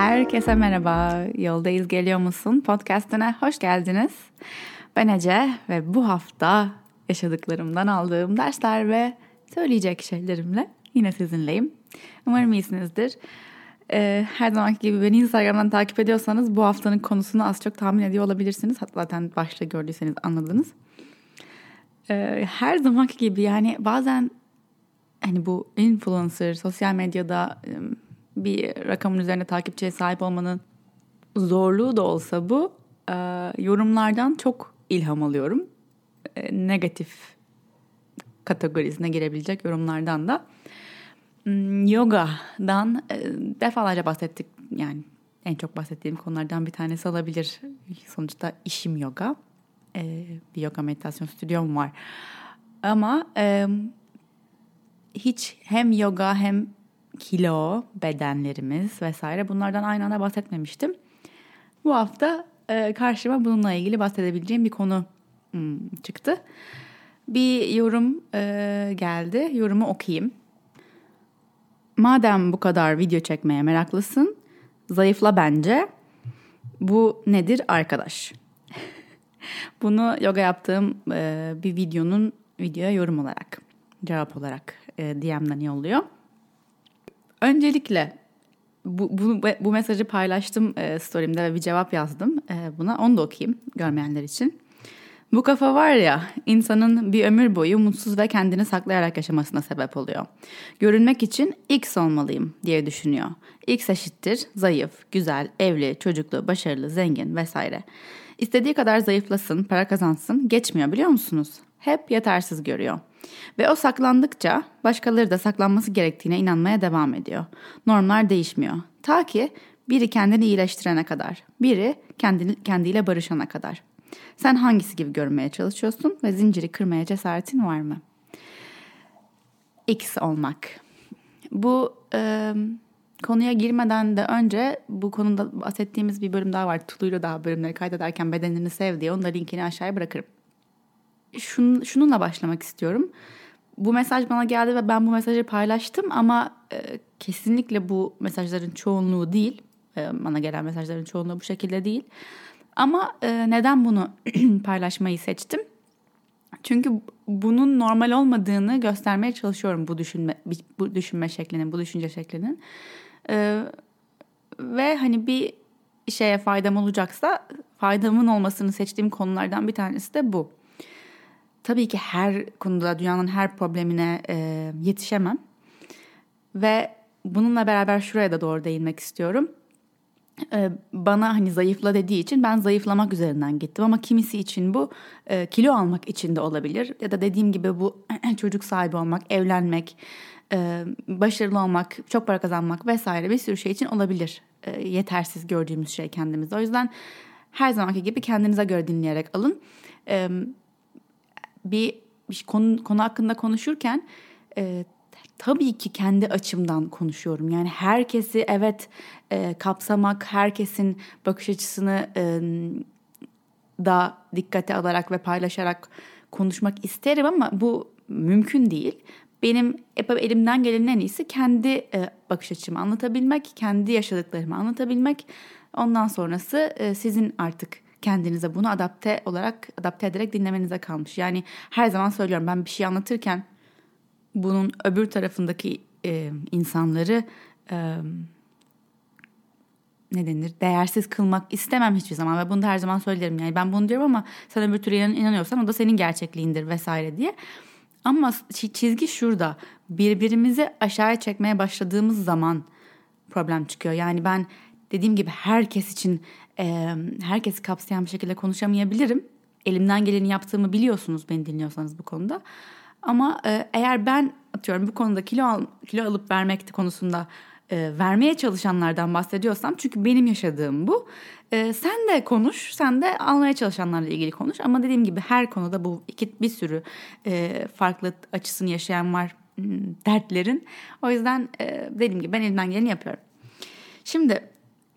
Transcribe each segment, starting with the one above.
Herkese merhaba. Yoldayız geliyor musun? Podcast'ine hoş geldiniz. Ben Ece ve bu hafta yaşadıklarımdan aldığım dersler ve söyleyecek şeylerimle yine sizinleyim. Umarım iyisinizdir. Ee, her zamanki gibi beni Instagram'dan takip ediyorsanız bu haftanın konusunu az çok tahmin ediyor olabilirsiniz. Hatta zaten başta gördüyseniz anladınız. Ee, her zamanki gibi yani bazen hani bu influencer, sosyal medyada bir rakamın üzerine takipçiye sahip olmanın zorluğu da olsa bu e, yorumlardan çok ilham alıyorum. E, negatif kategorisine girebilecek yorumlardan da. Hmm, yoga'dan e, defalarca bahsettik yani en çok bahsettiğim konulardan bir tanesi olabilir. Sonuçta işim yoga. bir yoga meditasyon stüdyom var. Ama hiç hem yoga hem kilo, bedenlerimiz vesaire bunlardan aynı anda bahsetmemiştim. Bu hafta e, karşıma bununla ilgili bahsedebileceğim bir konu hmm, çıktı. Bir yorum e, geldi. Yorumu okuyayım. Madem bu kadar video çekmeye meraklısın, zayıfla bence. Bu nedir arkadaş? Bunu yoga yaptığım e, bir videonun videoya yorum olarak, cevap olarak e, DM'den yolluyor. Öncelikle bu, bu, bu mesajı paylaştım e, story'imde ve bir cevap yazdım e, buna. Onu da okuyayım görmeyenler için. Bu kafa var ya insanın bir ömür boyu mutsuz ve kendini saklayarak yaşamasına sebep oluyor. Görünmek için X olmalıyım diye düşünüyor. X eşittir zayıf, güzel, evli, çocuklu, başarılı, zengin vesaire. İstediği kadar zayıflasın, para kazansın geçmiyor biliyor musunuz? Hep yetersiz görüyor. Ve o saklandıkça başkaları da saklanması gerektiğine inanmaya devam ediyor. Normlar değişmiyor. Ta ki biri kendini iyileştirene kadar, biri kendini, kendiyle barışana kadar. Sen hangisi gibi görünmeye çalışıyorsun ve zinciri kırmaya cesaretin var mı? X olmak. Bu e, konuya girmeden de önce bu konuda bahsettiğimiz bir bölüm daha var. Tulu'yla daha bölümleri kaydederken bedenini sev diye. Onun da linkini aşağıya bırakırım şun, şununla başlamak istiyorum. Bu mesaj bana geldi ve ben bu mesajı paylaştım ama e, kesinlikle bu mesajların çoğunluğu değil. E, bana gelen mesajların çoğunluğu bu şekilde değil. Ama e, neden bunu paylaşmayı seçtim? Çünkü bunun normal olmadığını göstermeye çalışıyorum bu düşünme bu düşünme şeklinin, bu düşünce şeklinin. E, ve hani bir şeye faydam olacaksa faydamın olmasını seçtiğim konulardan bir tanesi de bu tabii ki her konuda dünyanın her problemine e, yetişemem. Ve bununla beraber şuraya da doğru değinmek istiyorum. E, bana hani zayıfla dediği için ben zayıflamak üzerinden gittim ama kimisi için bu e, kilo almak için de olabilir ya da dediğim gibi bu çocuk sahibi olmak, evlenmek, e, başarılı olmak, çok para kazanmak vesaire bir sürü şey için olabilir. E, yetersiz gördüğümüz şey kendimizde. O yüzden her zamanki gibi kendinize göre dinleyerek alın. E, bir, bir konu, konu hakkında konuşurken e, tabii ki kendi açımdan konuşuyorum. Yani herkesi evet e, kapsamak, herkesin bakış açısını e, da dikkate alarak ve paylaşarak konuşmak isterim ama bu mümkün değil. Benim elimden gelenin en iyisi kendi e, bakış açımı anlatabilmek, kendi yaşadıklarımı anlatabilmek. Ondan sonrası e, sizin artık kendinize bunu adapte olarak adapte ederek dinlemenize kalmış. Yani her zaman söylüyorum ben bir şey anlatırken bunun öbür tarafındaki e, insanları e, ne denir değersiz kılmak istemem hiçbir zaman ve bunu da her zaman söylerim yani ben bunu diyorum ama sen öbür türlü inanıyorsan o da senin gerçekliğindir vesaire diye. Ama çizgi şurada birbirimizi aşağıya çekmeye başladığımız zaman problem çıkıyor. Yani ben dediğim gibi herkes için e, herkesi kapsayan bir şekilde konuşamayabilirim. Elimden geleni yaptığımı biliyorsunuz beni dinliyorsanız bu konuda. Ama e, eğer ben atıyorum bu konuda kilo al, kilo alıp vermekti konusunda e, vermeye çalışanlardan bahsediyorsam çünkü benim yaşadığım bu. E, sen de konuş, sen de almaya çalışanlarla ilgili konuş. Ama dediğim gibi her konuda bu iki bir sürü e, farklı açısını yaşayan var dertlerin. O yüzden e, dediğim gibi ben elimden geleni yapıyorum. Şimdi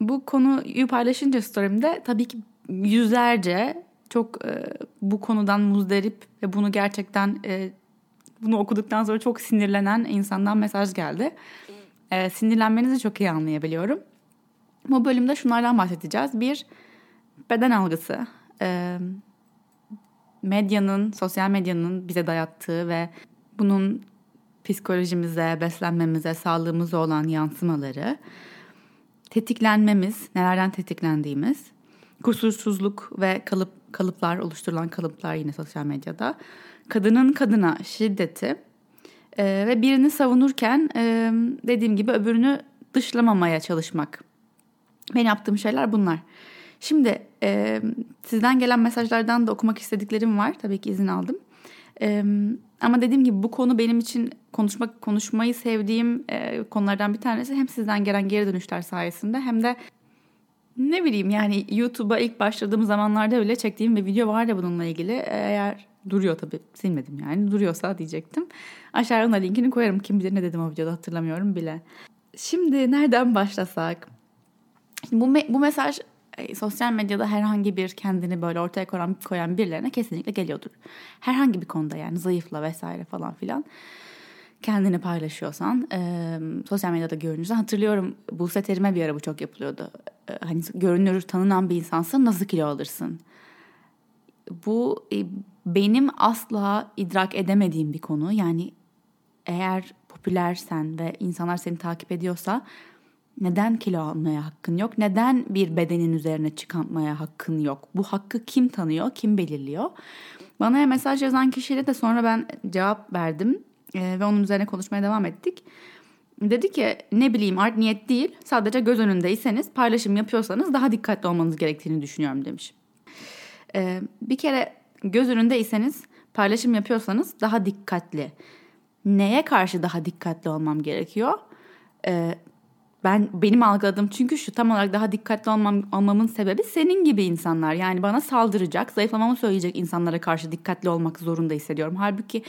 bu konuyu paylaşınca story'imde tabii ki yüzlerce çok e, bu konudan muzdarip ve bunu gerçekten e, bunu okuduktan sonra çok sinirlenen insandan mesaj geldi. E, sinirlenmenizi çok iyi anlayabiliyorum. Bu bölümde şunlardan bahsedeceğiz. Bir, beden algısı. Ee, medyanın, sosyal medyanın bize dayattığı ve bunun psikolojimize, beslenmemize, sağlığımıza olan yansımaları, tetiklenmemiz, nelerden tetiklendiğimiz, kusursuzluk ve kalıp kalıplar oluşturulan kalıplar yine sosyal medyada, kadının kadına şiddeti e, ve birini savunurken e, dediğim gibi öbürünü dışlamamaya çalışmak. Ben yaptığım şeyler bunlar. Şimdi e, sizden gelen mesajlardan da okumak istediklerim var. Tabii ki izin aldım. E, ama dediğim gibi bu konu benim için konuşmak konuşmayı sevdiğim e, konulardan bir tanesi. Hem sizden gelen geri dönüşler sayesinde hem de ne bileyim yani YouTube'a ilk başladığım zamanlarda öyle çektiğim bir video vardı bununla ilgili. Eğer duruyor tabii silmedim yani duruyorsa diyecektim. Aşağıya ona linkini koyarım. Kim bilir ne dedim o videoda hatırlamıyorum bile. Şimdi nereden başlasak? Şimdi bu, me- bu mesaj e, sosyal medyada herhangi bir kendini böyle ortaya koyan, koyan birilerine kesinlikle geliyordur. Herhangi bir konuda yani zayıfla vesaire falan filan kendini paylaşıyorsan e, sosyal medyada görünürsen hatırlıyorum Buse Terim'e bir ara bu çok yapılıyordu. E, hani görünür tanınan bir insansın nasıl kilo alırsın? Bu e, benim asla idrak edemediğim bir konu. Yani eğer popülersen ve insanlar seni takip ediyorsa neden kilo almaya hakkın yok? Neden bir bedenin üzerine çıkartmaya hakkın yok? Bu hakkı kim tanıyor, kim belirliyor? Bana mesaj yazan kişiyle de sonra ben cevap verdim e, ve onun üzerine konuşmaya devam ettik. Dedi ki ne bileyim art niyet değil sadece göz önündeyseniz paylaşım yapıyorsanız daha dikkatli olmanız gerektiğini düşünüyorum demiş. E, bir kere göz önündeyseniz paylaşım yapıyorsanız daha dikkatli. Neye karşı daha dikkatli olmam gerekiyor? E, ben benim algıladığım çünkü şu tam olarak daha dikkatli olmam, olmamın sebebi senin gibi insanlar. Yani bana saldıracak, zayıflamamı söyleyecek insanlara karşı dikkatli olmak zorunda hissediyorum. Halbuki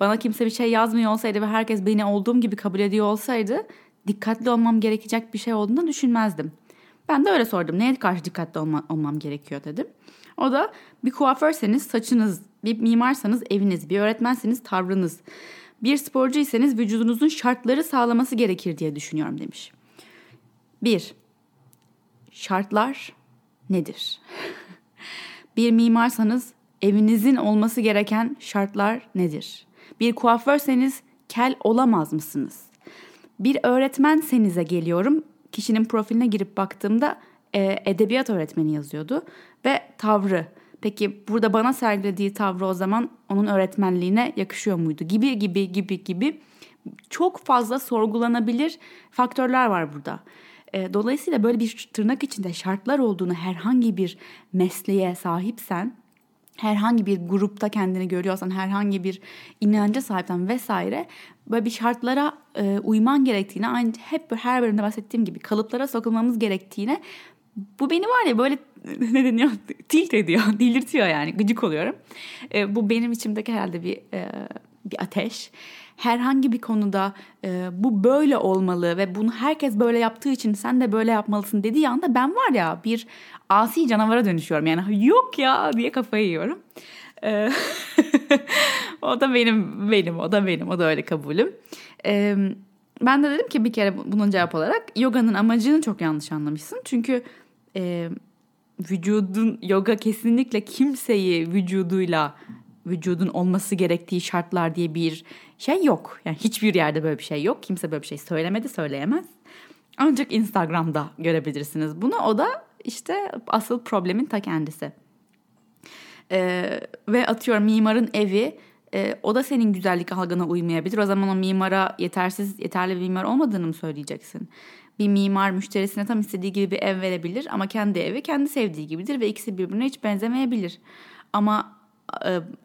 bana kimse bir şey yazmıyor olsaydı ve herkes beni olduğum gibi kabul ediyor olsaydı dikkatli olmam gerekecek bir şey olduğunu düşünmezdim. Ben de öyle sordum. Neye karşı dikkatli olma, olmam gerekiyor dedim. O da bir kuaförseniz saçınız, bir mimarsanız eviniz, bir öğretmenseniz tavrınız, bir sporcuysanız vücudunuzun şartları sağlaması gerekir diye düşünüyorum demiş. Bir, şartlar nedir? bir mimarsanız evinizin olması gereken şartlar nedir? Bir kuaförseniz kel olamaz mısınız? Bir öğretmensenize geliyorum. Kişinin profiline girip baktığımda e, edebiyat öğretmeni yazıyordu ve tavrı. Peki burada bana sergilediği tavrı o zaman onun öğretmenliğine yakışıyor muydu? Gibi gibi gibi gibi çok fazla sorgulanabilir faktörler var burada. E, dolayısıyla böyle bir tırnak içinde şartlar olduğunu herhangi bir mesleğe sahipsen, herhangi bir grupta kendini görüyorsan, herhangi bir inanca sahipsen vesaire böyle bir şartlara e, uyman gerektiğine, aynı hep her bölümde bahsettiğim gibi kalıplara sokulmamız gerektiğine bu beni var ya böyle ne deniyor tilt ediyor, delirtiyor yani gıcık oluyorum. E, bu benim içimdeki herhalde bir bir ateş herhangi bir konuda e, bu böyle olmalı ve bunu herkes böyle yaptığı için sen de böyle yapmalısın dediği anda ben var ya bir asi canavara dönüşüyorum. Yani yok ya diye kafayı yiyorum. E, o da benim benim o da benim o da öyle kabulüm. E, ben de dedim ki bir kere bunun cevap olarak yoganın amacını çok yanlış anlamışsın. Çünkü e, vücudun yoga kesinlikle kimseyi vücuduyla vücudun olması gerektiği şartlar diye bir şey yok. Yani hiçbir yerde böyle bir şey yok. Kimse böyle bir şey söylemedi, söyleyemez. Ancak Instagram'da görebilirsiniz bunu. O da işte asıl problemin ta kendisi. Ee, ve atıyorum mimarın evi e, o da senin güzellik algına uymayabilir. O zaman o mimara yetersiz, yeterli bir mimar olmadığını mı söyleyeceksin? Bir mimar müşterisine tam istediği gibi bir ev verebilir ama kendi evi kendi sevdiği gibidir ve ikisi birbirine hiç benzemeyebilir. Ama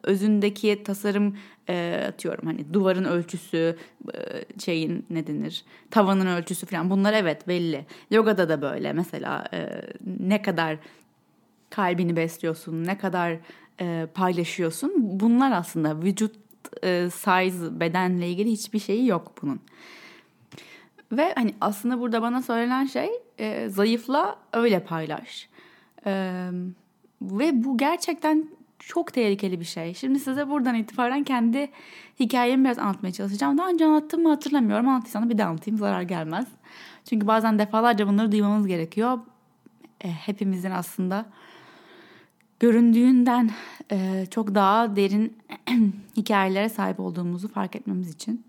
özündeki tasarım e, atıyorum hani duvarın ölçüsü e, şeyin ne denir tavanın ölçüsü falan bunlar evet belli. Yogada da böyle mesela ne kadar kalbini besliyorsun ne kadar paylaşıyorsun bunlar aslında vücut size bedenle ilgili hiçbir şeyi yok bunun. Ve hani aslında burada bana söylenen şey zayıfla öyle paylaş. ve bu gerçekten çok tehlikeli bir şey. Şimdi size buradan itibaren kendi hikayemi biraz anlatmaya çalışacağım. Daha önce anlattım mı hatırlamıyorum. Anlattıysam bir de anlatayım zarar gelmez. Çünkü bazen defalarca bunları duymamız gerekiyor. E, hepimizin aslında göründüğünden e, çok daha derin hikayelere sahip olduğumuzu fark etmemiz için.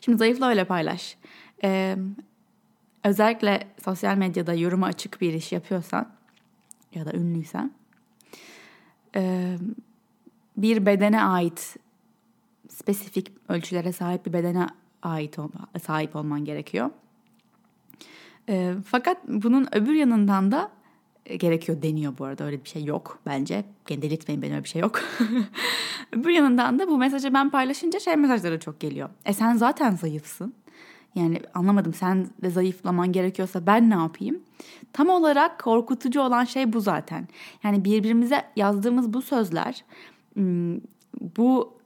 Şimdi zayıfla öyle paylaş. E, özellikle sosyal medyada yoruma açık bir iş yapıyorsan ya da ünlüysen bir bedene ait spesifik ölçülere sahip bir bedene ait sahip olman gerekiyor. Fakat bunun öbür yanından da e, gerekiyor deniyor bu arada öyle bir şey yok bence. Gene delirtmeyin ben öyle bir şey yok. öbür yanından da bu mesajı ben paylaşınca şey mesajları çok geliyor. E sen zaten zayıfsın. Yani anlamadım sen de zayıflaman gerekiyorsa ben ne yapayım? Tam olarak korkutucu olan şey bu zaten. Yani birbirimize yazdığımız bu sözler, bu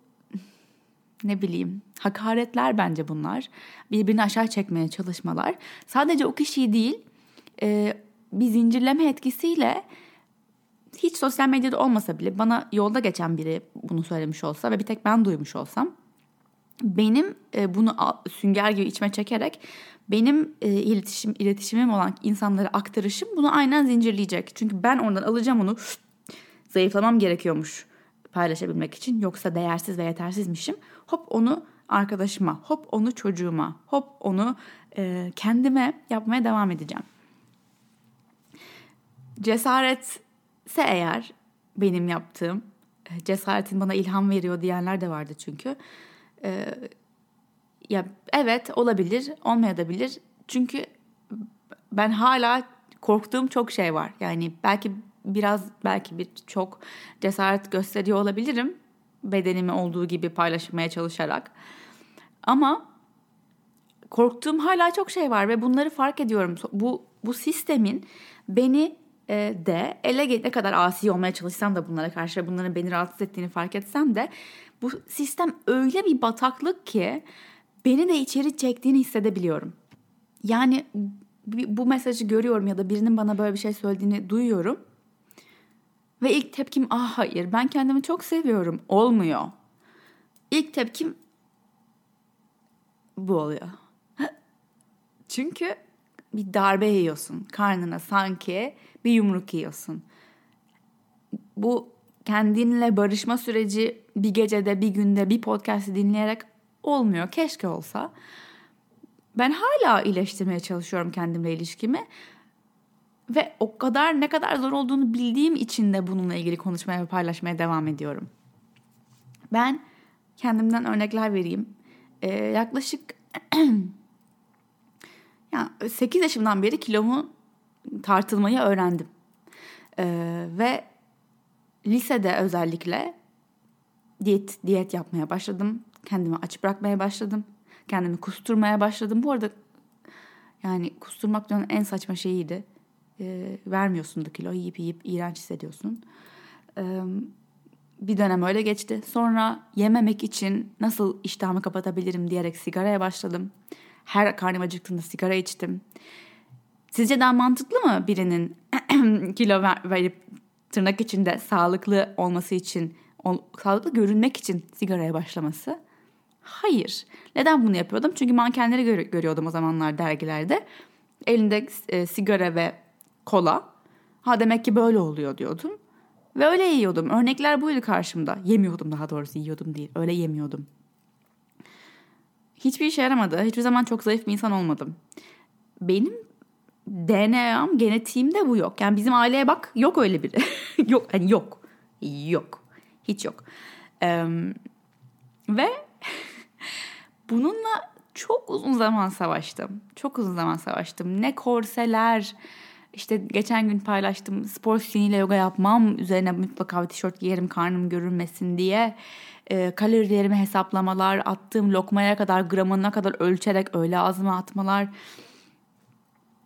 ne bileyim hakaretler bence bunlar. Birbirini aşağı çekmeye çalışmalar. Sadece o kişiyi değil bir zincirleme etkisiyle hiç sosyal medyada olmasa bile bana yolda geçen biri bunu söylemiş olsa ve bir tek ben duymuş olsam benim e, bunu sünger gibi içime çekerek benim e, iletişim iletişimim olan insanlara aktarışım bunu aynen zincirleyecek. Çünkü ben ondan alacağım onu zayıflamam gerekiyormuş paylaşabilmek için. Yoksa değersiz ve yetersizmişim. Hop onu arkadaşıma, hop onu çocuğuma, hop onu e, kendime yapmaya devam edeceğim. Cesaretse eğer benim yaptığım, e, cesaretin bana ilham veriyor diyenler de vardı çünkü. Ee, ya evet olabilir, olmayabilir. Çünkü ben hala korktuğum çok şey var. Yani belki biraz belki bir çok cesaret gösteriyor olabilirim bedenimi olduğu gibi paylaşmaya çalışarak. Ama korktuğum hala çok şey var ve bunları fark ediyorum. Bu bu sistemin beni de ele ne kadar asi olmaya çalışsam da bunlara karşı bunların beni rahatsız ettiğini fark etsem de bu sistem öyle bir bataklık ki beni de içeri çektiğini hissedebiliyorum. Yani bu mesajı görüyorum ya da birinin bana böyle bir şey söylediğini duyuyorum. Ve ilk tepkim ah hayır ben kendimi çok seviyorum olmuyor. İlk tepkim bu oluyor. Çünkü bir darbe yiyorsun karnına sanki bir yumruk yiyorsun. Bu kendinle barışma süreci bir gecede, bir günde, bir podcast'i dinleyerek olmuyor. Keşke olsa. Ben hala iyileştirmeye çalışıyorum kendimle ilişkimi. Ve o kadar ne kadar zor olduğunu bildiğim için de bununla ilgili konuşmaya ve paylaşmaya devam ediyorum. Ben kendimden örnekler vereyim. Ee, yaklaşık yani 8 yaşımdan beri kilomu tartılmayı öğrendim. Ee, ve lisede özellikle diyet diyet yapmaya başladım. Kendimi aç bırakmaya başladım. Kendimi kusturmaya başladım. Bu arada yani kusturmak dünyanın en saçma şeyiydi. E, vermiyorsun da kilo yiyip yiyip iğrenç hissediyorsun. E, bir dönem öyle geçti. Sonra yememek için nasıl iştahımı kapatabilirim diyerek sigaraya başladım. Her karnım acıktığında sigara içtim. Sizce daha mantıklı mı birinin kilo ver, verip tırnak içinde sağlıklı olması için, sağlıklı görünmek için sigaraya başlaması? Hayır. Neden bunu yapıyordum? Çünkü mankenleri gör- görüyordum o zamanlar dergilerde. Elinde e, sigara ve kola. Ha demek ki böyle oluyor diyordum. Ve öyle yiyordum. Örnekler buydu karşımda. Yemiyordum daha doğrusu yiyordum değil. Öyle yemiyordum. Hiçbir işe yaramadı. Hiçbir zaman çok zayıf bir insan olmadım. Benim DNA'm, genetiğimde bu yok. Yani bizim aileye bak yok öyle biri. yok hani yok. Yok. Hiç yok. Ee, ve bununla çok uzun zaman savaştım. Çok uzun zaman savaştım. Ne korseler, işte geçen gün paylaştım spor stiliyle yoga yapmam üzerine mutlaka bir tişört giyerim karnım görünmesin diye. E, kalorilerimi hesaplamalar, attığım lokmaya kadar gramına kadar ölçerek öyle ağzıma atmalar.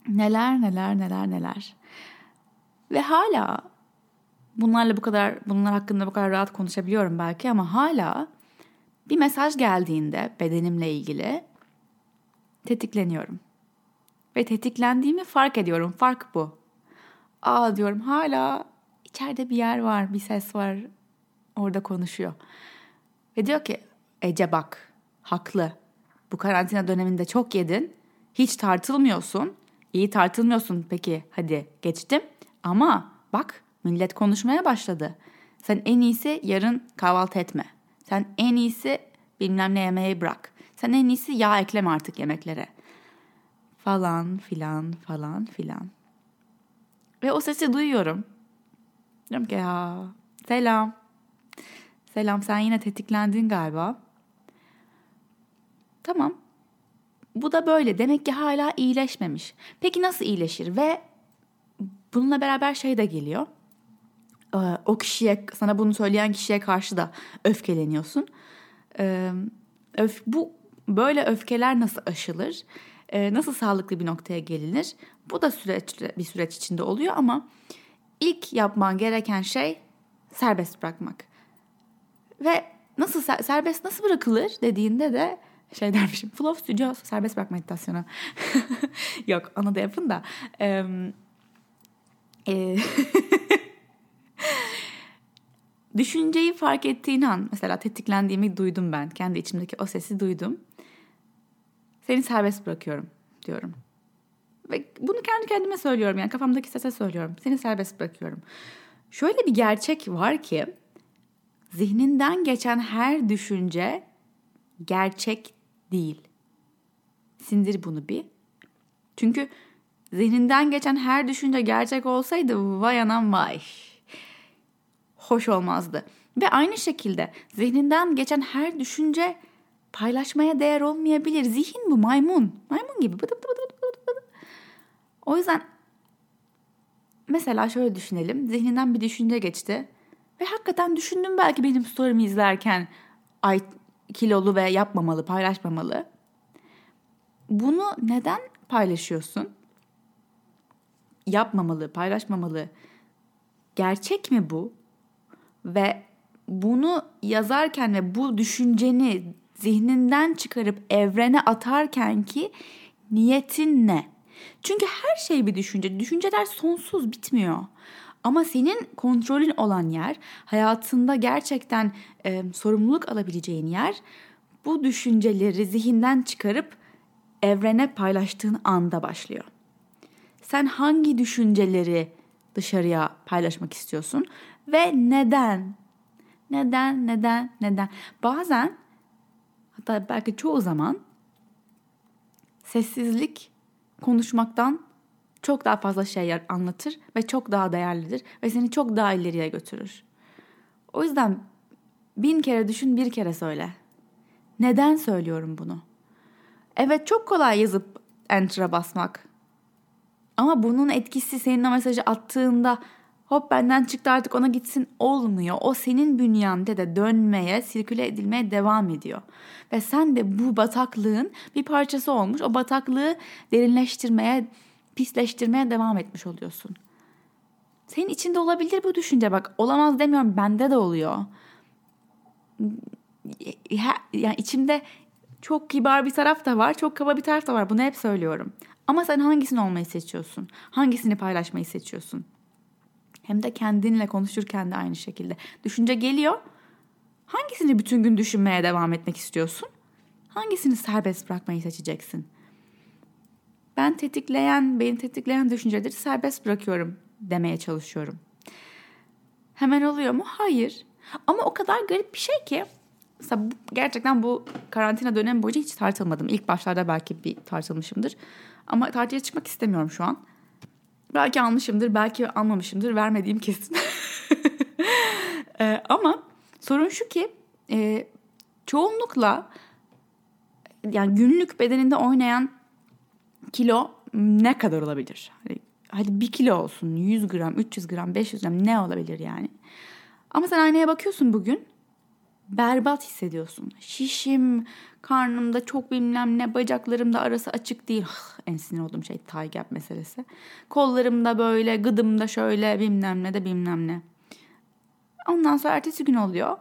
Neler neler neler neler. Ve hala bunlarla bu kadar bunlar hakkında bu kadar rahat konuşabiliyorum belki ama hala bir mesaj geldiğinde bedenimle ilgili tetikleniyorum. Ve tetiklendiğimi fark ediyorum. Fark bu. Aa diyorum hala içeride bir yer var, bir ses var. Orada konuşuyor. Ve diyor ki Ece bak haklı. Bu karantina döneminde çok yedin. Hiç tartılmıyorsun. İyi tartılmıyorsun peki hadi geçtim. Ama bak millet konuşmaya başladı. Sen en iyisi yarın kahvaltı etme. Sen en iyisi bilmem ne yemeği bırak. Sen en iyisi yağ ekleme artık yemeklere. Falan filan falan filan. Ve o sesi duyuyorum. Diyorum ki ya selam. Selam sen yine tetiklendin galiba. Tamam. Bu da böyle. Demek ki hala iyileşmemiş. Peki nasıl iyileşir? Ve bununla beraber şey de geliyor. Ee, o kişiye, sana bunu söyleyen kişiye karşı da öfkeleniyorsun. Ee, öf, bu böyle öfkeler nasıl aşılır? Ee, nasıl sağlıklı bir noktaya gelinir? Bu da süreç bir süreç içinde oluyor ama ilk yapman gereken şey serbest bırakmak. Ve nasıl serbest nasıl bırakılır dediğinde de şey dermişim. Flow Studio serbest bırak meditasyonu. Yok onu da yapın da. Ee, e, düşünceyi fark ettiğin an mesela tetiklendiğimi duydum ben. Kendi içimdeki o sesi duydum. Seni serbest bırakıyorum diyorum. Ve bunu kendi kendime söylüyorum yani kafamdaki sese söylüyorum. Seni serbest bırakıyorum. Şöyle bir gerçek var ki zihninden geçen her düşünce gerçek değil. Sindir bunu bir. Çünkü zihninden geçen her düşünce gerçek olsaydı vay anam vay. Hoş olmazdı. Ve aynı şekilde zihninden geçen her düşünce paylaşmaya değer olmayabilir. Zihin bu maymun. Maymun gibi. Bıdı bıdı bıdı bıdı bıdı. O yüzden mesela şöyle düşünelim. Zihninden bir düşünce geçti. Ve hakikaten düşündüm belki benim story'mi izlerken kilolu ve yapmamalı, paylaşmamalı. Bunu neden paylaşıyorsun? Yapmamalı, paylaşmamalı. Gerçek mi bu? Ve bunu yazarken ve bu düşünceni zihninden çıkarıp evrene atarken ki niyetin ne? Çünkü her şey bir düşünce. Düşünceler sonsuz bitmiyor. Ama senin kontrolün olan yer, hayatında gerçekten e, sorumluluk alabileceğin yer bu düşünceleri zihinden çıkarıp evrene paylaştığın anda başlıyor. Sen hangi düşünceleri dışarıya paylaşmak istiyorsun ve neden? Neden, neden, neden? Bazen hatta belki çoğu zaman sessizlik konuşmaktan çok daha fazla şey anlatır ve çok daha değerlidir ve seni çok daha ileriye götürür. O yüzden bin kere düşün bir kere söyle. Neden söylüyorum bunu? Evet çok kolay yazıp enter'a basmak. Ama bunun etkisi senin o mesajı attığında hop benden çıktı artık ona gitsin olmuyor. O senin bünyende de dönmeye, sirküle edilmeye devam ediyor. Ve sen de bu bataklığın bir parçası olmuş. O bataklığı derinleştirmeye, pisleştirmeye devam etmiş oluyorsun. Senin içinde olabilir bu düşünce bak. Olamaz demiyorum bende de oluyor. Yani içimde çok kibar bir taraf da var, çok kaba bir taraf da var. Bunu hep söylüyorum. Ama sen hangisini olmayı seçiyorsun? Hangisini paylaşmayı seçiyorsun? Hem de kendinle konuşurken de aynı şekilde. Düşünce geliyor. Hangisini bütün gün düşünmeye devam etmek istiyorsun? Hangisini serbest bırakmayı seçeceksin? Ben tetikleyen, beni tetikleyen düşünceleri serbest bırakıyorum demeye çalışıyorum. Hemen oluyor mu? Hayır. Ama o kadar garip bir şey ki mesela gerçekten bu karantina dönemi boyunca hiç tartılmadım. İlk başlarda belki bir tartılmışımdır. Ama tartıya çıkmak istemiyorum şu an. Belki almışımdır, belki almamışımdır. Vermediğim kesin. ee, ama sorun şu ki e, çoğunlukla yani günlük bedeninde oynayan kilo ne kadar olabilir? Hani, hadi bir kilo olsun 100 gram, 300 gram, 500 gram ne olabilir yani? Ama sen aynaya bakıyorsun bugün berbat hissediyorsun. Şişim, karnımda çok bilmem ne, bacaklarımda arası açık değil. Ah, en sinir olduğum şey tie gap meselesi. Kollarımda böyle, gıdımda şöyle bilmem ne de bilmem ne. Ondan sonra ertesi gün oluyor.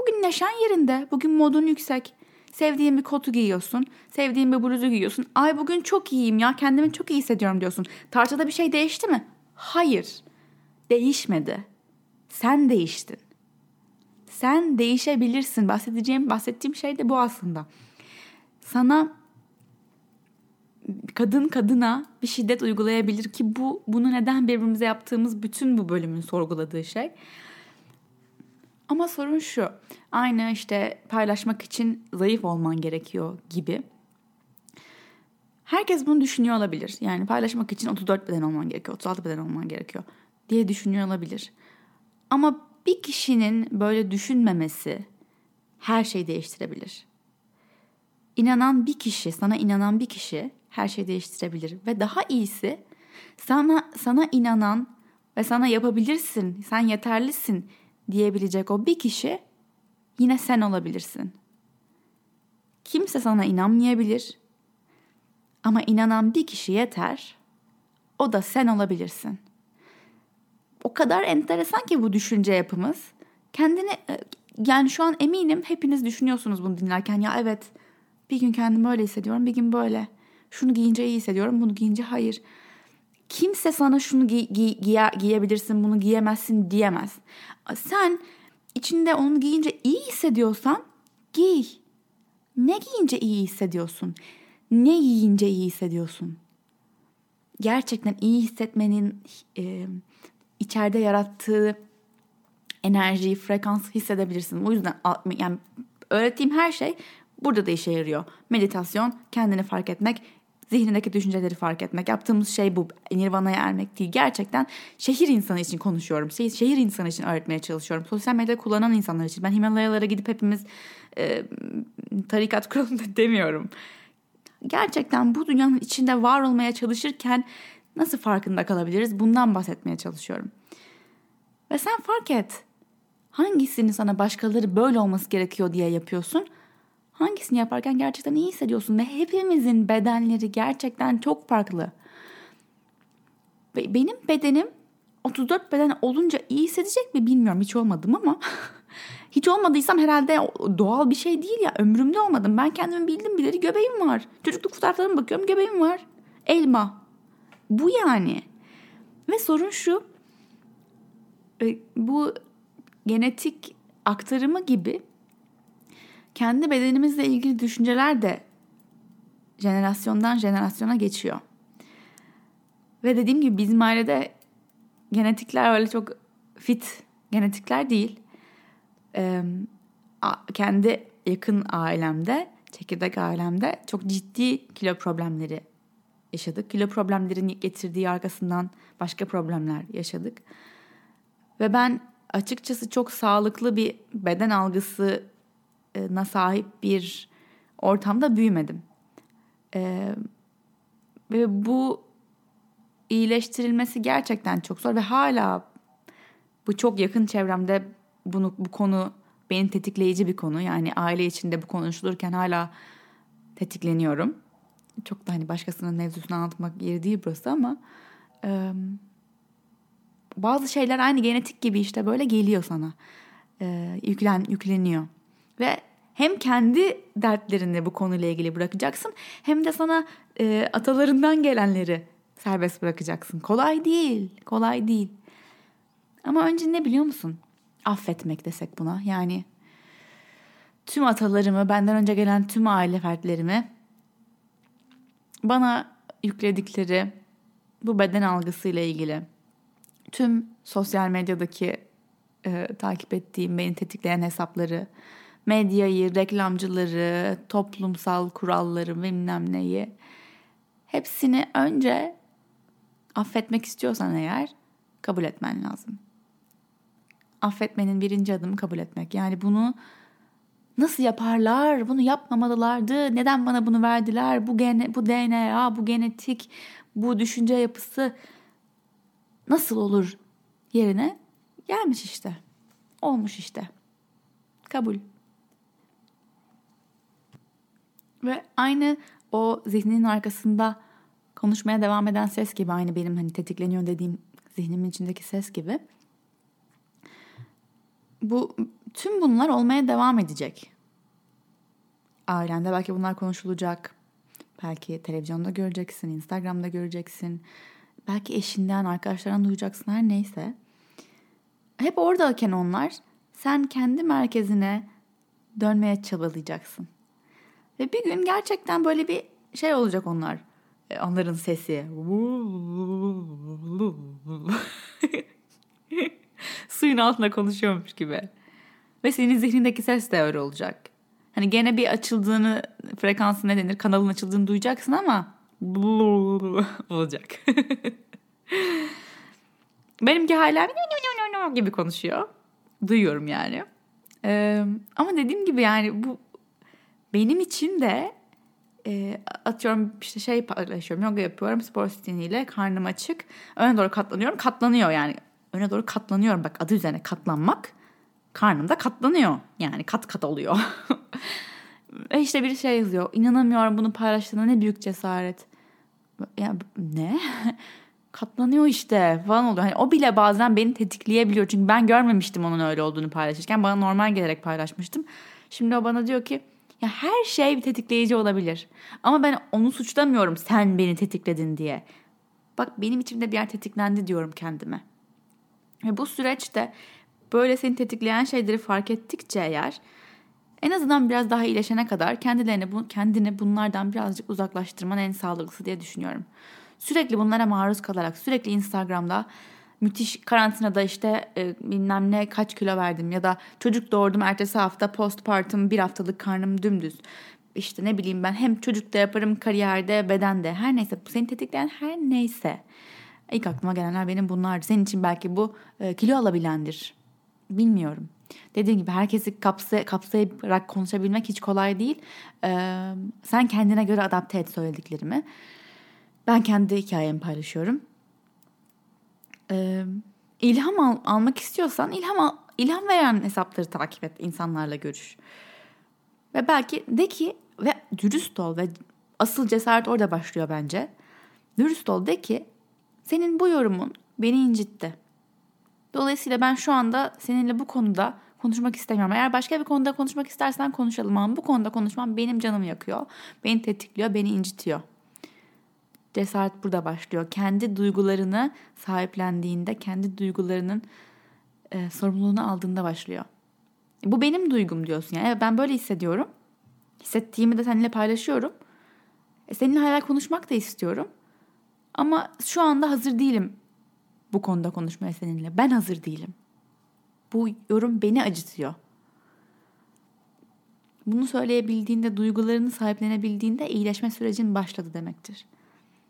Bugün neşen yerinde. Bugün modun yüksek. Sevdiğin bir kotu giyiyorsun. Sevdiğin bir bluzu giyiyorsun. Ay bugün çok iyiyim ya kendimi çok iyi hissediyorum diyorsun. Tartıda bir şey değişti mi? Hayır. değişmedi. Sen değiştin. Sen değişebilirsin. Bahsedeceğim, bahsettiğim şey de bu aslında. Sana kadın kadına bir şiddet uygulayabilir ki bu bunu neden birbirimize yaptığımız bütün bu bölümün sorguladığı şey. Ama sorun şu. Aynı işte paylaşmak için zayıf olman gerekiyor gibi. Herkes bunu düşünüyor olabilir. Yani paylaşmak için 34 beden olman gerekiyor, 36 beden olman gerekiyor diye düşünüyor olabilir. Ama bir kişinin böyle düşünmemesi her şeyi değiştirebilir. İnanan bir kişi, sana inanan bir kişi her şeyi değiştirebilir ve daha iyisi sana sana inanan ve sana yapabilirsin, sen yeterlisin diyebilecek o bir kişi yine sen olabilirsin. Kimse sana inanmayabilir. Ama inanan bir kişi yeter. O da sen olabilirsin. O kadar enteresan ki bu düşünce yapımız. Kendini e, yani şu an eminim hepiniz düşünüyorsunuz bunu dinlerken ya evet bir gün kendimi öyle hissediyorum bir gün böyle. Şunu giyince iyi hissediyorum bunu giyince hayır. Kimse sana şunu giy, giy, giye, giyebilirsin bunu giyemezsin diyemez. Sen içinde onu giyince iyi hissediyorsan giy. Ne giyince iyi hissediyorsun? Ne yiyince iyi hissediyorsun? Gerçekten iyi hissetmenin e, içeride yarattığı enerjiyi, frekans hissedebilirsin. O yüzden yani öğrettiğim her şey burada da işe yarıyor. Meditasyon, kendini fark etmek, zihnindeki düşünceleri fark etmek. Yaptığımız şey bu. Nirvana'ya ermek değil. Gerçekten şehir insanı için konuşuyorum. Şehir, şehir insanı için öğretmeye çalışıyorum. Sosyal medya kullanan insanlar için. Ben Himalayalara gidip hepimiz e, tarikat kuralım demiyorum. Gerçekten bu dünyanın içinde var olmaya çalışırken nasıl farkında kalabiliriz? Bundan bahsetmeye çalışıyorum. Ve sen fark et. Hangisini sana başkaları böyle olması gerekiyor diye yapıyorsun? Hangisini yaparken gerçekten iyi hissediyorsun ve hepimizin bedenleri gerçekten çok farklı. Benim bedenim 34 beden olunca iyi hissedecek mi bilmiyorum hiç olmadım ama hiç olmadıysam herhalde doğal bir şey değil ya ömrümde olmadım. Ben kendimi bildim bileli göbeğim var. Çocukluk fotoğraflarıma bakıyorum göbeğim var. Elma. Bu yani. Ve sorun şu. E, bu genetik aktarımı gibi kendi bedenimizle ilgili düşünceler de jenerasyondan jenerasyona geçiyor. Ve dediğim gibi bizim ailede genetikler öyle çok fit genetikler değil. Ee, kendi yakın ailemde, çekirdek ailemde çok ciddi kilo problemleri yaşadık. Kilo problemlerin getirdiği arkasından başka problemler yaşadık. Ve ben açıkçası çok sağlıklı bir beden algısı na sahip bir ortamda büyümedim. Ee, ve bu iyileştirilmesi gerçekten çok zor ve hala bu çok yakın çevremde bunu bu konu benim tetikleyici bir konu. Yani aile içinde bu konuşulurken hala tetikleniyorum. Çok da hani başkasının mevzusunu anlatmak yeri değil burası ama e, bazı şeyler aynı genetik gibi işte böyle geliyor sana. E, yüklen yükleniyor. Ve hem kendi dertlerini bu konuyla ilgili bırakacaksın hem de sana e, atalarından gelenleri serbest bırakacaksın. Kolay değil, kolay değil. Ama önce ne biliyor musun? Affetmek desek buna. Yani tüm atalarımı, benden önce gelen tüm aile fertlerimi bana yükledikleri bu beden algısıyla ilgili tüm sosyal medyadaki e, takip ettiğim, beni tetikleyen hesapları, medyayı, reklamcıları, toplumsal kuralları bilmem neyi hepsini önce affetmek istiyorsan eğer kabul etmen lazım. Affetmenin birinci adımı kabul etmek. Yani bunu nasıl yaparlar? Bunu yapmamalılardı. Neden bana bunu verdiler? Bu gene bu DNA, bu genetik, bu düşünce yapısı nasıl olur yerine gelmiş işte. Olmuş işte. Kabul. Ve aynı o zihninin arkasında konuşmaya devam eden ses gibi aynı benim hani tetikleniyor dediğim zihnimin içindeki ses gibi. Bu tüm bunlar olmaya devam edecek. Ailende belki bunlar konuşulacak. Belki televizyonda göreceksin, Instagram'da göreceksin. Belki eşinden, arkadaşlarından duyacaksın her neyse. hep oradayken onlar sen kendi merkezine dönmeye çabalayacaksın. Ve bir gün gerçekten böyle bir şey olacak onlar. E, onların sesi. Suyun altında konuşuyormuş gibi. Ve senin zihnindeki ses de öyle olacak. Hani gene bir açıldığını, frekansı ne denir, kanalın açıldığını duyacaksın ama olacak. Benimki hala gibi konuşuyor. Duyuyorum yani. Ee, ama dediğim gibi yani bu benim için de e, atıyorum işte şey paylaşıyorum yoga yapıyorum spor stiliyle karnım açık öne doğru katlanıyorum katlanıyor yani öne doğru katlanıyorum bak adı üzerine katlanmak karnımda katlanıyor yani kat kat oluyor. e işte bir şey yazıyor inanamıyorum bunu paylaştığına ne büyük cesaret. Ya ne? katlanıyor işte falan oluyor. Hani o bile bazen beni tetikleyebiliyor. Çünkü ben görmemiştim onun öyle olduğunu paylaşırken. Bana normal gelerek paylaşmıştım. Şimdi o bana diyor ki ya her şey bir tetikleyici olabilir. Ama ben onu suçlamıyorum sen beni tetikledin diye. Bak benim içimde bir yer tetiklendi diyorum kendime. Ve bu süreçte böyle seni tetikleyen şeyleri fark ettikçe eğer en azından biraz daha iyileşene kadar kendilerini bu, kendini bunlardan birazcık uzaklaştırman en sağlıklısı diye düşünüyorum. Sürekli bunlara maruz kalarak sürekli Instagram'da müthiş karantinada işte e, bilmem ne kaç kilo verdim ya da çocuk doğurdum ertesi hafta postpartum bir haftalık karnım dümdüz. İşte ne bileyim ben hem çocukta yaparım kariyerde bedende her neyse seni tetikleyen her neyse. İlk aklıma gelenler benim bunlardı. Senin için belki bu e, kilo alabilendir. Bilmiyorum. Dediğim gibi herkesi kapsay kapsayarak konuşabilmek hiç kolay değil. Ee, sen kendine göre adapte et söylediklerimi. Ben kendi hikayemi paylaşıyorum e, ilham al, almak istiyorsan ilham al, ilham veren hesapları takip et, insanlarla görüş. Ve belki de ki ve dürüst ol ve asıl cesaret orada başlıyor bence. Dürüst ol de ki senin bu yorumun beni incitti. Dolayısıyla ben şu anda seninle bu konuda konuşmak istemiyorum. Eğer başka bir konuda konuşmak istersen konuşalım ama bu konuda konuşmam benim canımı yakıyor. Beni tetikliyor, beni incitiyor. Cesaret burada başlıyor. Kendi duygularını sahiplendiğinde, kendi duygularının e, sorumluluğunu aldığında başlıyor. Bu benim duygum diyorsun yani. Ben böyle hissediyorum. Hissettiğimi de seninle paylaşıyorum. E, seninle hala konuşmak da istiyorum. Ama şu anda hazır değilim bu konuda konuşmaya seninle. Ben hazır değilim. Bu yorum beni acıtıyor. Bunu söyleyebildiğinde, duygularını sahiplenebildiğinde iyileşme sürecin başladı demektir.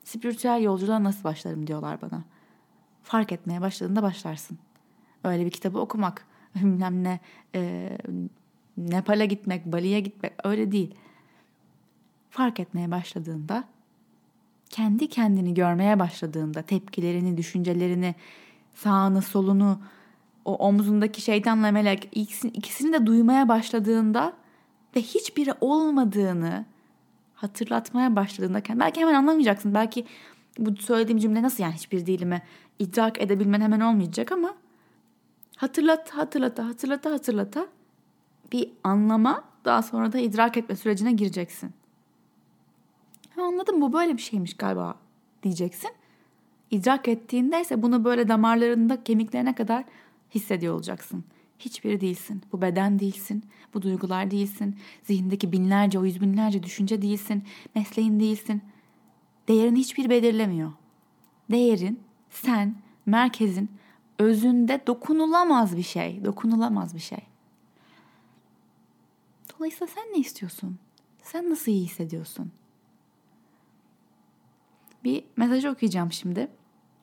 Spiritüel yolculuğa nasıl başlarım diyorlar bana. Fark etmeye başladığında başlarsın. Öyle bir kitabı okumak, bilmem ne, e, Nepal'e gitmek, Bali'ye gitmek öyle değil. Fark etmeye başladığında, kendi kendini görmeye başladığında, tepkilerini, düşüncelerini, sağını, solunu, o omzundaki şeytanla melek ikisini, ikisini de duymaya başladığında ve hiçbiri olmadığını, hatırlatmaya başladığında belki hemen anlamayacaksın. Belki bu söylediğim cümle nasıl yani hiçbir değilimi idrak edebilmen hemen olmayacak ama hatırlat hatırlata hatırlata hatırlata bir anlama daha sonra da idrak etme sürecine gireceksin. Ha, anladım bu böyle bir şeymiş galiba diyeceksin. İdrak ettiğinde ise bunu böyle damarlarında kemiklerine kadar hissediyor olacaksın. Hiçbiri değilsin. Bu beden değilsin. Bu duygular değilsin. Zihindeki binlerce, o yüz binlerce düşünce değilsin. Mesleğin değilsin. Değerin hiçbir belirlemiyor. Değerin, sen, merkezin, özünde dokunulamaz bir şey. Dokunulamaz bir şey. Dolayısıyla sen ne istiyorsun? Sen nasıl iyi hissediyorsun? Bir mesaj okuyacağım şimdi.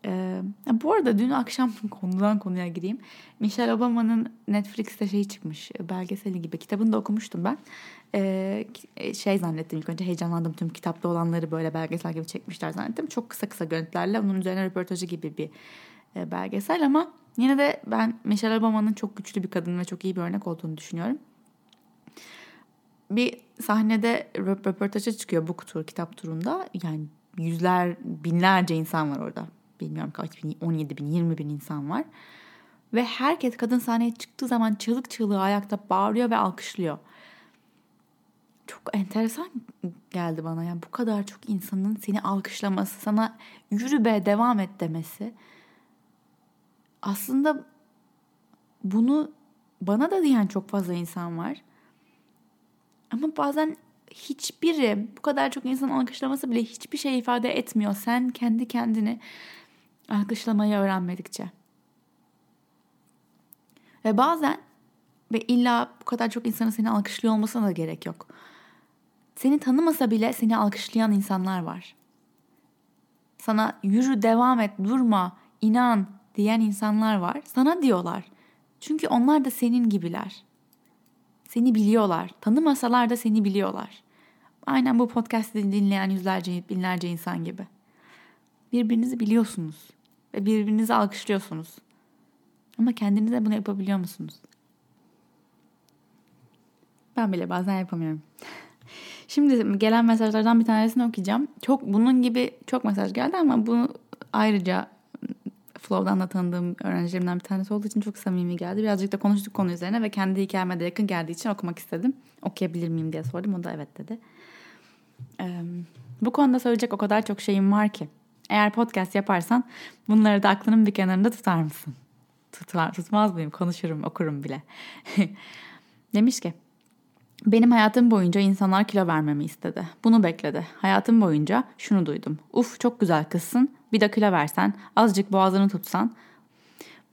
Ee, bu arada dün akşam konudan konuya gireyim. Michelle Obama'nın Netflix'te şey çıkmış belgeseli gibi kitabını da okumuştum ben. Ee, şey zannettim ilk önce heyecanlandım tüm kitapta olanları böyle belgesel gibi çekmişler zannettim. Çok kısa kısa görüntülerle onun üzerine röportajı gibi bir e, belgesel ama yine de ben Michelle Obama'nın çok güçlü bir kadın ve çok iyi bir örnek olduğunu düşünüyorum. Bir sahnede röportaja çıkıyor bu tur kitap turunda yani yüzler binlerce insan var orada bilmiyorum kaç bin, 17 bin, 20 bin insan var. Ve herkes kadın sahneye çıktığı zaman çığlık çığlığı ayakta bağırıyor ve alkışlıyor. Çok enteresan geldi bana. Yani bu kadar çok insanın seni alkışlaması, sana yürü be devam et demesi. Aslında bunu bana da diyen çok fazla insan var. Ama bazen hiçbiri bu kadar çok insan alkışlaması bile hiçbir şey ifade etmiyor. Sen kendi kendini alkışlamayı öğrenmedikçe. Ve bazen ve illa bu kadar çok insanın seni alkışlıyor olmasına da gerek yok. Seni tanımasa bile seni alkışlayan insanlar var. Sana yürü devam et durma inan diyen insanlar var. Sana diyorlar. Çünkü onlar da senin gibiler. Seni biliyorlar. Tanımasalar da seni biliyorlar. Aynen bu podcast'i dinleyen yüzlerce, binlerce insan gibi. Birbirinizi biliyorsunuz ve birbirinizi alkışlıyorsunuz. Ama kendinize bunu yapabiliyor musunuz? Ben bile bazen yapamıyorum. Şimdi gelen mesajlardan bir tanesini okuyacağım. Çok bunun gibi çok mesaj geldi ama bunu ayrıca Flow'dan da tanıdığım öğrencilerimden bir tanesi olduğu için çok samimi geldi. Birazcık da konuştuk konu üzerine ve kendi hikayeme de yakın geldiği için okumak istedim. Okuyabilir miyim diye sordum. O da evet dedi. Ee, bu konuda söyleyecek o kadar çok şeyim var ki. Eğer podcast yaparsan bunları da aklının bir kenarında tutar mısın? Tutar, tutmaz mıyım? Konuşurum, okurum bile. Demiş ki benim hayatım boyunca insanlar kilo vermemi istedi. Bunu bekledi. Hayatım boyunca şunu duydum. Uf çok güzel kızsın. Bir de kilo versen, azıcık boğazını tutsan.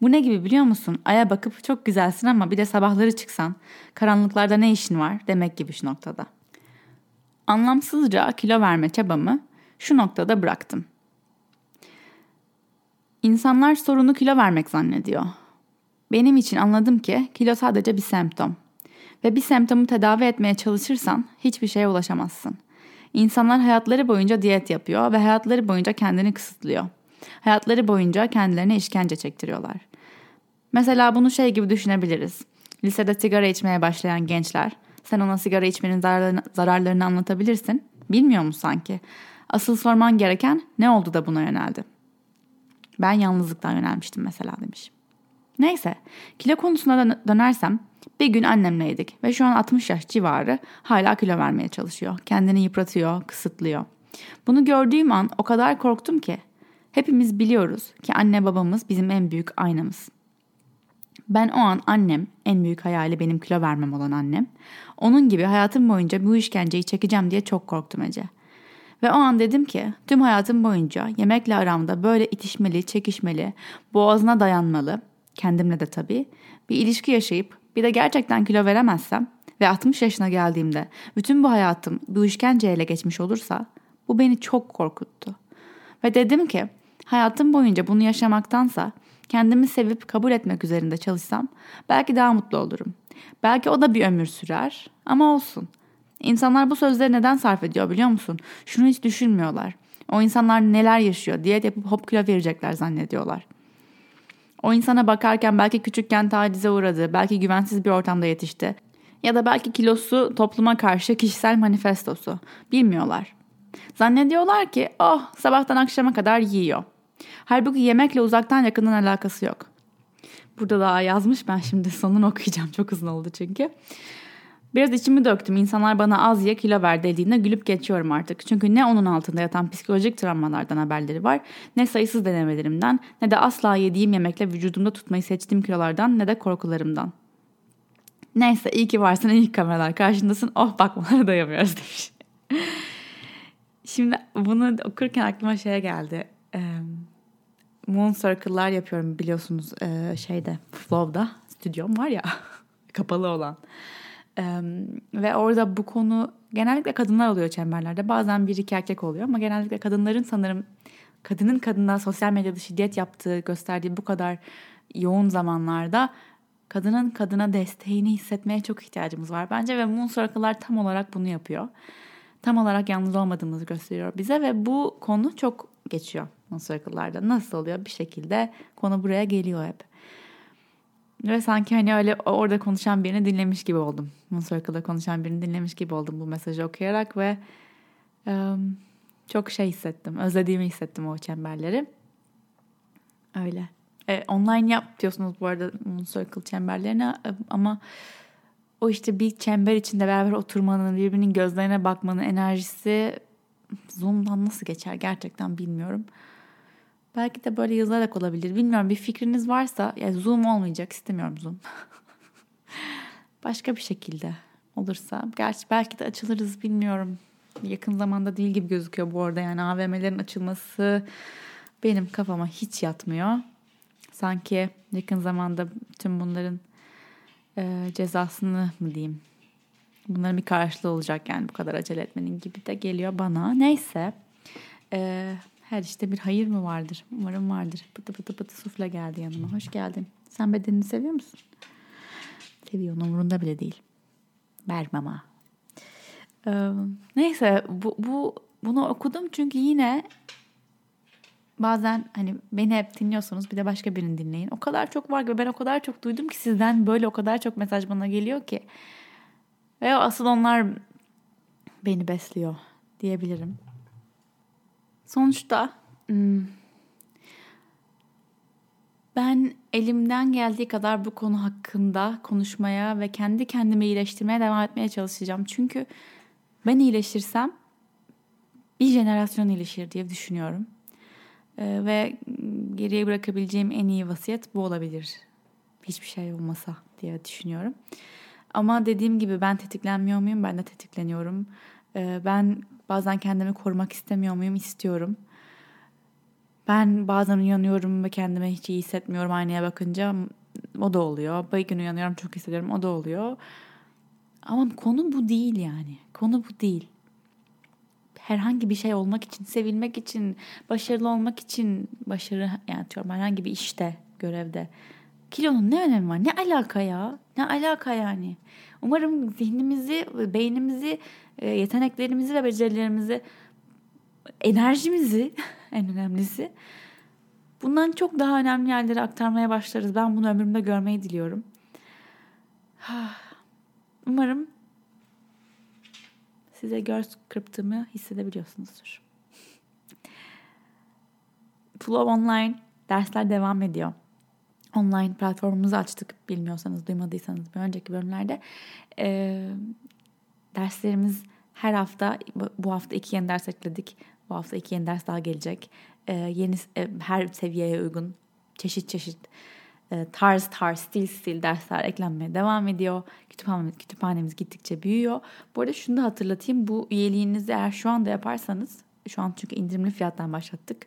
Bu ne gibi biliyor musun? Aya bakıp çok güzelsin ama bir de sabahları çıksan, karanlıklarda ne işin var demek gibi şu noktada. Anlamsızca kilo verme çabamı şu noktada bıraktım. İnsanlar sorunu kilo vermek zannediyor. Benim için anladım ki kilo sadece bir semptom. Ve bir semptomu tedavi etmeye çalışırsan hiçbir şeye ulaşamazsın. İnsanlar hayatları boyunca diyet yapıyor ve hayatları boyunca kendini kısıtlıyor. Hayatları boyunca kendilerine işkence çektiriyorlar. Mesela bunu şey gibi düşünebiliriz. Lisede sigara içmeye başlayan gençler. Sen ona sigara içmenin zararlarını, zararlarını anlatabilirsin. Bilmiyor mu sanki? Asıl sorman gereken ne oldu da buna yöneldi? Ben yalnızlıktan yönelmiştim mesela demiş. Neyse kilo konusuna dönersem bir gün annemleydik ve şu an 60 yaş civarı hala kilo vermeye çalışıyor. Kendini yıpratıyor, kısıtlıyor. Bunu gördüğüm an o kadar korktum ki. Hepimiz biliyoruz ki anne babamız bizim en büyük aynamız. Ben o an annem, en büyük hayali benim kilo vermem olan annem. Onun gibi hayatım boyunca bu işkenceyi çekeceğim diye çok korktum Ece. Ve o an dedim ki tüm hayatım boyunca yemekle aramda böyle itişmeli, çekişmeli, boğazına dayanmalı, kendimle de tabii, bir ilişki yaşayıp bir de gerçekten kilo veremezsem ve 60 yaşına geldiğimde bütün bu hayatım bu işkenceyle geçmiş olursa bu beni çok korkuttu. Ve dedim ki hayatım boyunca bunu yaşamaktansa kendimi sevip kabul etmek üzerinde çalışsam belki daha mutlu olurum. Belki o da bir ömür sürer ama olsun. İnsanlar bu sözleri neden sarf ediyor biliyor musun? Şunu hiç düşünmüyorlar. O insanlar neler yaşıyor? Diyet yapıp hop kilo verecekler zannediyorlar. O insana bakarken belki küçükken tacize uğradı, belki güvensiz bir ortamda yetişti. Ya da belki kilosu topluma karşı kişisel manifestosu. Bilmiyorlar. Zannediyorlar ki oh sabahtan akşama kadar yiyor. Halbuki yemekle uzaktan yakından alakası yok. Burada daha yazmış ben şimdi sonunu okuyacağım çok uzun oldu çünkü. Biraz içimi döktüm. İnsanlar bana az ye kilo ver dediğinde gülüp geçiyorum artık. Çünkü ne onun altında yatan psikolojik travmalardan haberleri var, ne sayısız denemelerimden, ne de asla yediğim yemekle vücudumda tutmayı seçtiğim kilolardan, ne de korkularımdan. Neyse iyi ki varsın iyi kameralar karşındasın. Oh bak bunlara dayamıyoruz demiş. Şimdi bunu okurken aklıma şey geldi. Moon Circle'lar yapıyorum biliyorsunuz şeyde Flow'da stüdyom var ya kapalı olan. Ve orada bu konu genellikle kadınlar oluyor çemberlerde. Bazen bir iki erkek oluyor ama genellikle kadınların sanırım kadının kadına sosyal medyada şiddet yaptığı gösterdiği bu kadar yoğun zamanlarda kadının kadına desteğini hissetmeye çok ihtiyacımız var bence ve Moon Circle'lar tam olarak bunu yapıyor. Tam olarak yalnız olmadığımızı gösteriyor bize ve bu konu çok geçiyor Moon Circle'larda. Nasıl oluyor? Bir şekilde konu buraya geliyor hep. Ve sanki hani öyle orada konuşan birini dinlemiş gibi oldum. Moon Circle'da konuşan birini dinlemiş gibi oldum bu mesajı okuyarak ve um, çok şey hissettim. Özlediğimi hissettim o çemberleri. Öyle. E, online yap diyorsunuz bu arada Moon Circle çemberlerine ama o işte bir çember içinde beraber oturmanın, birbirinin gözlerine bakmanın enerjisi Zoom'dan nasıl geçer gerçekten bilmiyorum. Belki de böyle yazılarak olabilir. Bilmiyorum bir fikriniz varsa yani Zoom olmayacak istemiyorum Zoom. Başka bir şekilde olursa. Gerçi belki de açılırız bilmiyorum. Yakın zamanda değil gibi gözüküyor bu arada. Yani AVM'lerin açılması benim kafama hiç yatmıyor. Sanki yakın zamanda tüm bunların e, cezasını mı diyeyim bunların bir karşılığı olacak yani bu kadar acele etmenin gibi de geliyor bana. Neyse e, her işte bir hayır mı vardır? Umarım vardır. Pıtı pıtı pıtı sufle geldi yanıma. Hoş geldin. Sen bedenini seviyor musun? Seviyor. Umurunda bile değil. Vermem ha. Ee, neyse bu, bu bunu okudum çünkü yine bazen hani beni hep dinliyorsunuz bir de başka birini dinleyin. O kadar çok var ki ben o kadar çok duydum ki sizden böyle o kadar çok mesaj bana geliyor ki. Ve asıl onlar beni besliyor diyebilirim. Sonuçta hmm, ben elimden geldiği kadar bu konu hakkında konuşmaya ve kendi kendimi iyileştirmeye devam etmeye çalışacağım. Çünkü ben iyileşirsem bir jenerasyon iyileşir diye düşünüyorum. Ee, ve geriye bırakabileceğim en iyi vasiyet bu olabilir. Hiçbir şey olmasa diye düşünüyorum. Ama dediğim gibi ben tetiklenmiyor muyum? Ben de tetikleniyorum. Ee, ben bazen kendimi korumak istemiyor muyum? İstiyorum. Ben bazen uyanıyorum ve kendimi hiç iyi hissetmiyorum aynaya bakınca. O da oluyor. Bir gün uyanıyorum çok hissediyorum. O da oluyor. Ama konu bu değil yani. Konu bu değil. Herhangi bir şey olmak için, sevilmek için, başarılı olmak için, başarı yani diyorum herhangi bir işte, görevde. Kilonun ne önemi var? Ne alaka ya? Ne alaka yani? Umarım zihnimizi, beynimizi, e, yeteneklerimizi ve becerilerimizi, enerjimizi en önemlisi bundan çok daha önemli yerlere aktarmaya başlarız. Ben bunu ömrümde görmeyi diliyorum. Umarım size göz kırptığımı hissedebiliyorsunuzdur. Flow Online dersler devam ediyor. Online platformumuzu açtık bilmiyorsanız, duymadıysanız bir önceki bölümlerde. Ee, derslerimiz her hafta, bu hafta iki yeni ders ekledik. Bu hafta iki yeni ders daha gelecek. Ee, yeni e, her seviyeye uygun çeşit çeşit e, tarz tarz, stil stil dersler eklenmeye devam ediyor. Kütüphanemiz, kütüphanemiz gittikçe büyüyor. Bu arada şunu da hatırlatayım. Bu üyeliğinizi eğer şu anda yaparsanız, şu an çünkü indirimli fiyattan başlattık.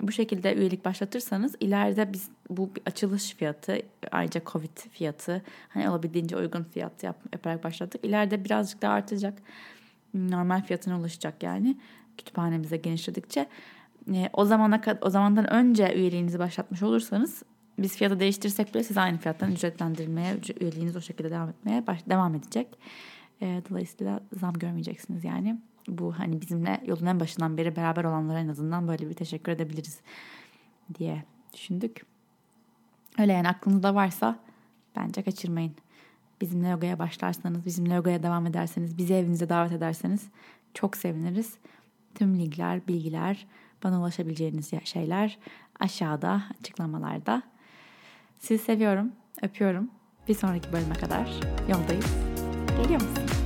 Bu şekilde üyelik başlatırsanız ileride biz bu bir açılış fiyatı ayrıca Covid fiyatı hani olabildiğince uygun fiyat yap, yaparak başlattık. İleride birazcık daha artacak. Normal fiyatına ulaşacak yani kütüphanemize genişledikçe. E, o zamana o zamandan önce üyeliğinizi başlatmış olursanız biz fiyatı değiştirsek bile siz aynı fiyattan ücretlendirilmeye, üyeliğiniz o şekilde devam etmeye baş, devam edecek. E, dolayısıyla zam görmeyeceksiniz yani. Bu hani bizimle yolun en başından beri beraber olanlara en azından böyle bir teşekkür edebiliriz diye düşündük. Öyle yani aklınızda varsa bence kaçırmayın. Bizimle yogaya başlarsanız, bizimle yogaya devam ederseniz, bizi evinize davet ederseniz çok seviniriz. Tüm linkler, bilgiler, bana ulaşabileceğiniz şeyler aşağıda açıklamalarda. Sizi seviyorum, öpüyorum. Bir sonraki bölüme kadar yoldayız. Geliyor musun?